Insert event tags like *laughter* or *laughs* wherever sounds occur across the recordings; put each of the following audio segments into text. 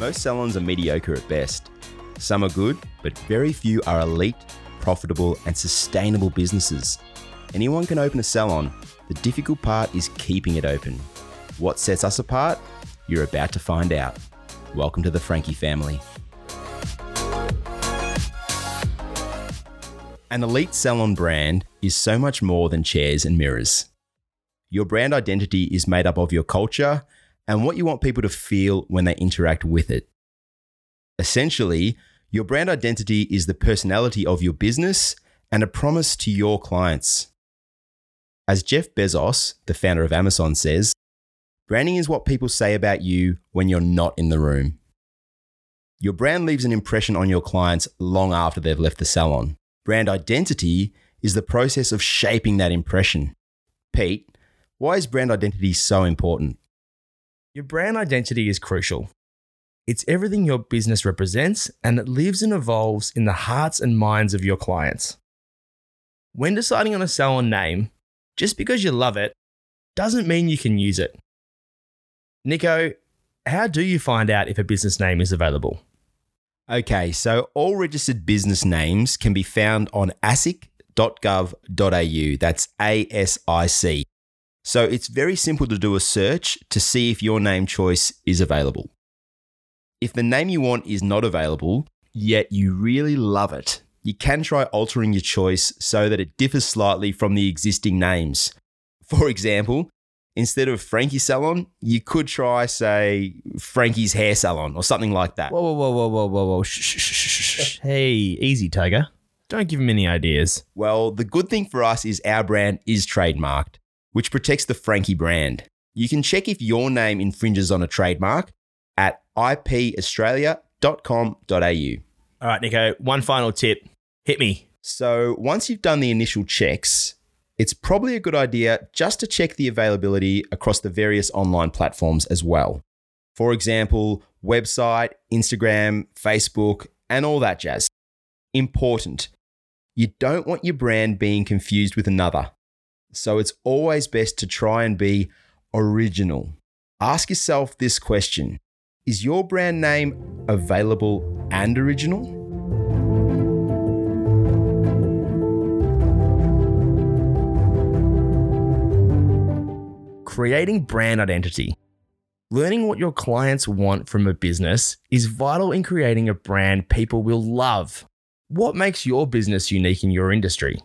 Most salons are mediocre at best. Some are good, but very few are elite, profitable, and sustainable businesses. Anyone can open a salon. The difficult part is keeping it open. What sets us apart? You're about to find out. Welcome to the Frankie family. An elite salon brand is so much more than chairs and mirrors. Your brand identity is made up of your culture and what you want people to feel when they interact with it. Essentially, your brand identity is the personality of your business and a promise to your clients. As Jeff Bezos, the founder of Amazon, says, branding is what people say about you when you're not in the room. Your brand leaves an impression on your clients long after they've left the salon. Brand identity is the process of shaping that impression. Pete, why is brand identity so important? Your brand identity is crucial. It's everything your business represents and it lives and evolves in the hearts and minds of your clients. When deciding on a salon name, just because you love it doesn't mean you can use it. Nico, how do you find out if a business name is available? Okay, so all registered business names can be found on asic.gov.au. That's A S I C. So it's very simple to do a search to see if your name choice is available. If the name you want is not available, yet you really love it, you can try altering your choice so that it differs slightly from the existing names. For example, instead of Frankie Salon, you could try, say, Frankie's Hair Salon or something like that. Whoa, whoa, whoa, whoa, whoa, whoa, whoa. Shh, shh, shh, shh, shh. *laughs* Hey, easy, Tiger. Don't give him any ideas. Well, the good thing for us is our brand is trademarked, which protects the Frankie brand. You can check if your name infringes on a trademark at ipaustralia.com.au. All right, Nico, one final tip. Hit me. So, once you've done the initial checks, it's probably a good idea just to check the availability across the various online platforms as well. For example, website, Instagram, Facebook, and all that jazz. Important. You don't want your brand being confused with another. So it's always best to try and be original. Ask yourself this question Is your brand name available and original? Creating brand identity. Learning what your clients want from a business is vital in creating a brand people will love. What makes your business unique in your industry?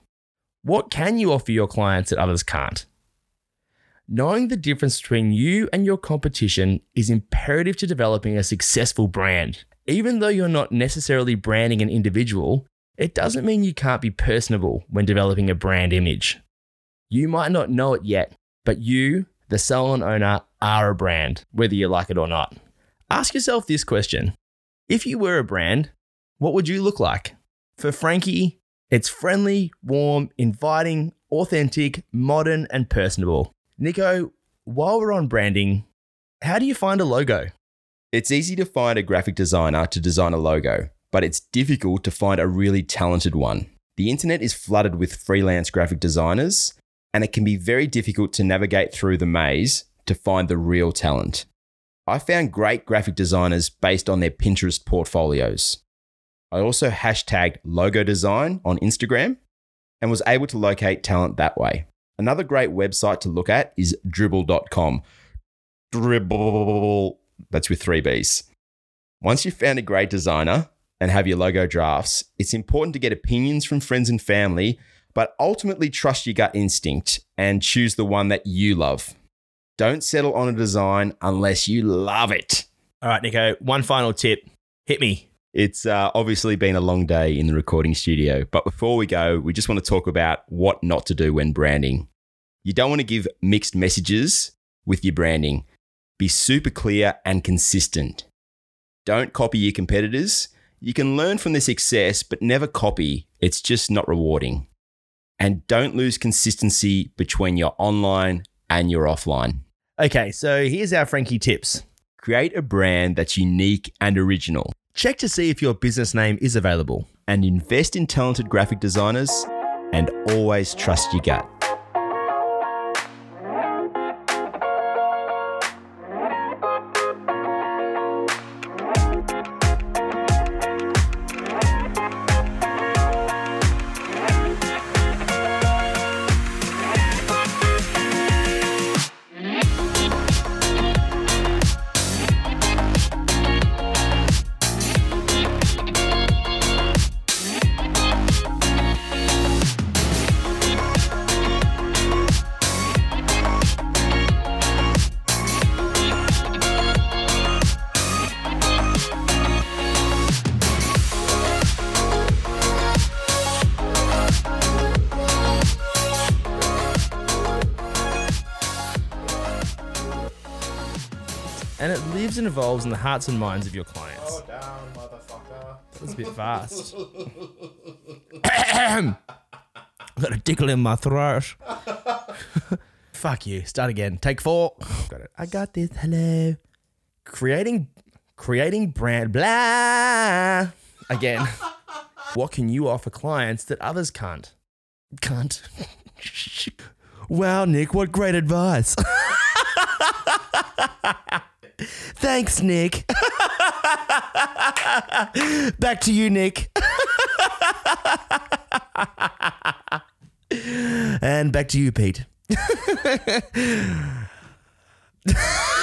What can you offer your clients that others can't? Knowing the difference between you and your competition is imperative to developing a successful brand. Even though you're not necessarily branding an individual, it doesn't mean you can't be personable when developing a brand image. You might not know it yet, but you, the salon owner, are a brand, whether you like it or not. Ask yourself this question If you were a brand, what would you look like? For Frankie, it's friendly, warm, inviting, authentic, modern, and personable. Nico, while we're on branding, how do you find a logo? It's easy to find a graphic designer to design a logo, but it's difficult to find a really talented one. The internet is flooded with freelance graphic designers, and it can be very difficult to navigate through the maze to find the real talent. I found great graphic designers based on their Pinterest portfolios. I also hashtagged logo design on Instagram and was able to locate talent that way. Another great website to look at is dribbble.com. Dribble, that's with three B's. Once you've found a great designer and have your logo drafts, it's important to get opinions from friends and family, but ultimately trust your gut instinct and choose the one that you love. Don't settle on a design unless you love it. All right, Nico, one final tip. Hit me. It's uh, obviously been a long day in the recording studio, but before we go, we just want to talk about what not to do when branding. You don't want to give mixed messages with your branding. Be super clear and consistent. Don't copy your competitors. You can learn from their success, but never copy. It's just not rewarding. And don't lose consistency between your online and your offline. Okay, so here's our Frankie tips. Create a brand that's unique and original. Check to see if your business name is available. and invest in talented graphic designers and always trust your gut. And it lives and evolves in the hearts and minds of your clients. down, motherfucker. That was a bit fast. *laughs* *coughs* Got a tickle in my throat. *laughs* Fuck you. Start again. Take four. *sighs* Got it. I got this. Hello. Creating, creating brand. Blah. Again. *laughs* what can you offer clients that others can't? Can't. wow, Nick. What great advice. Thanks, Nick. Back to you, Nick. and back to you, Pete. *laughs*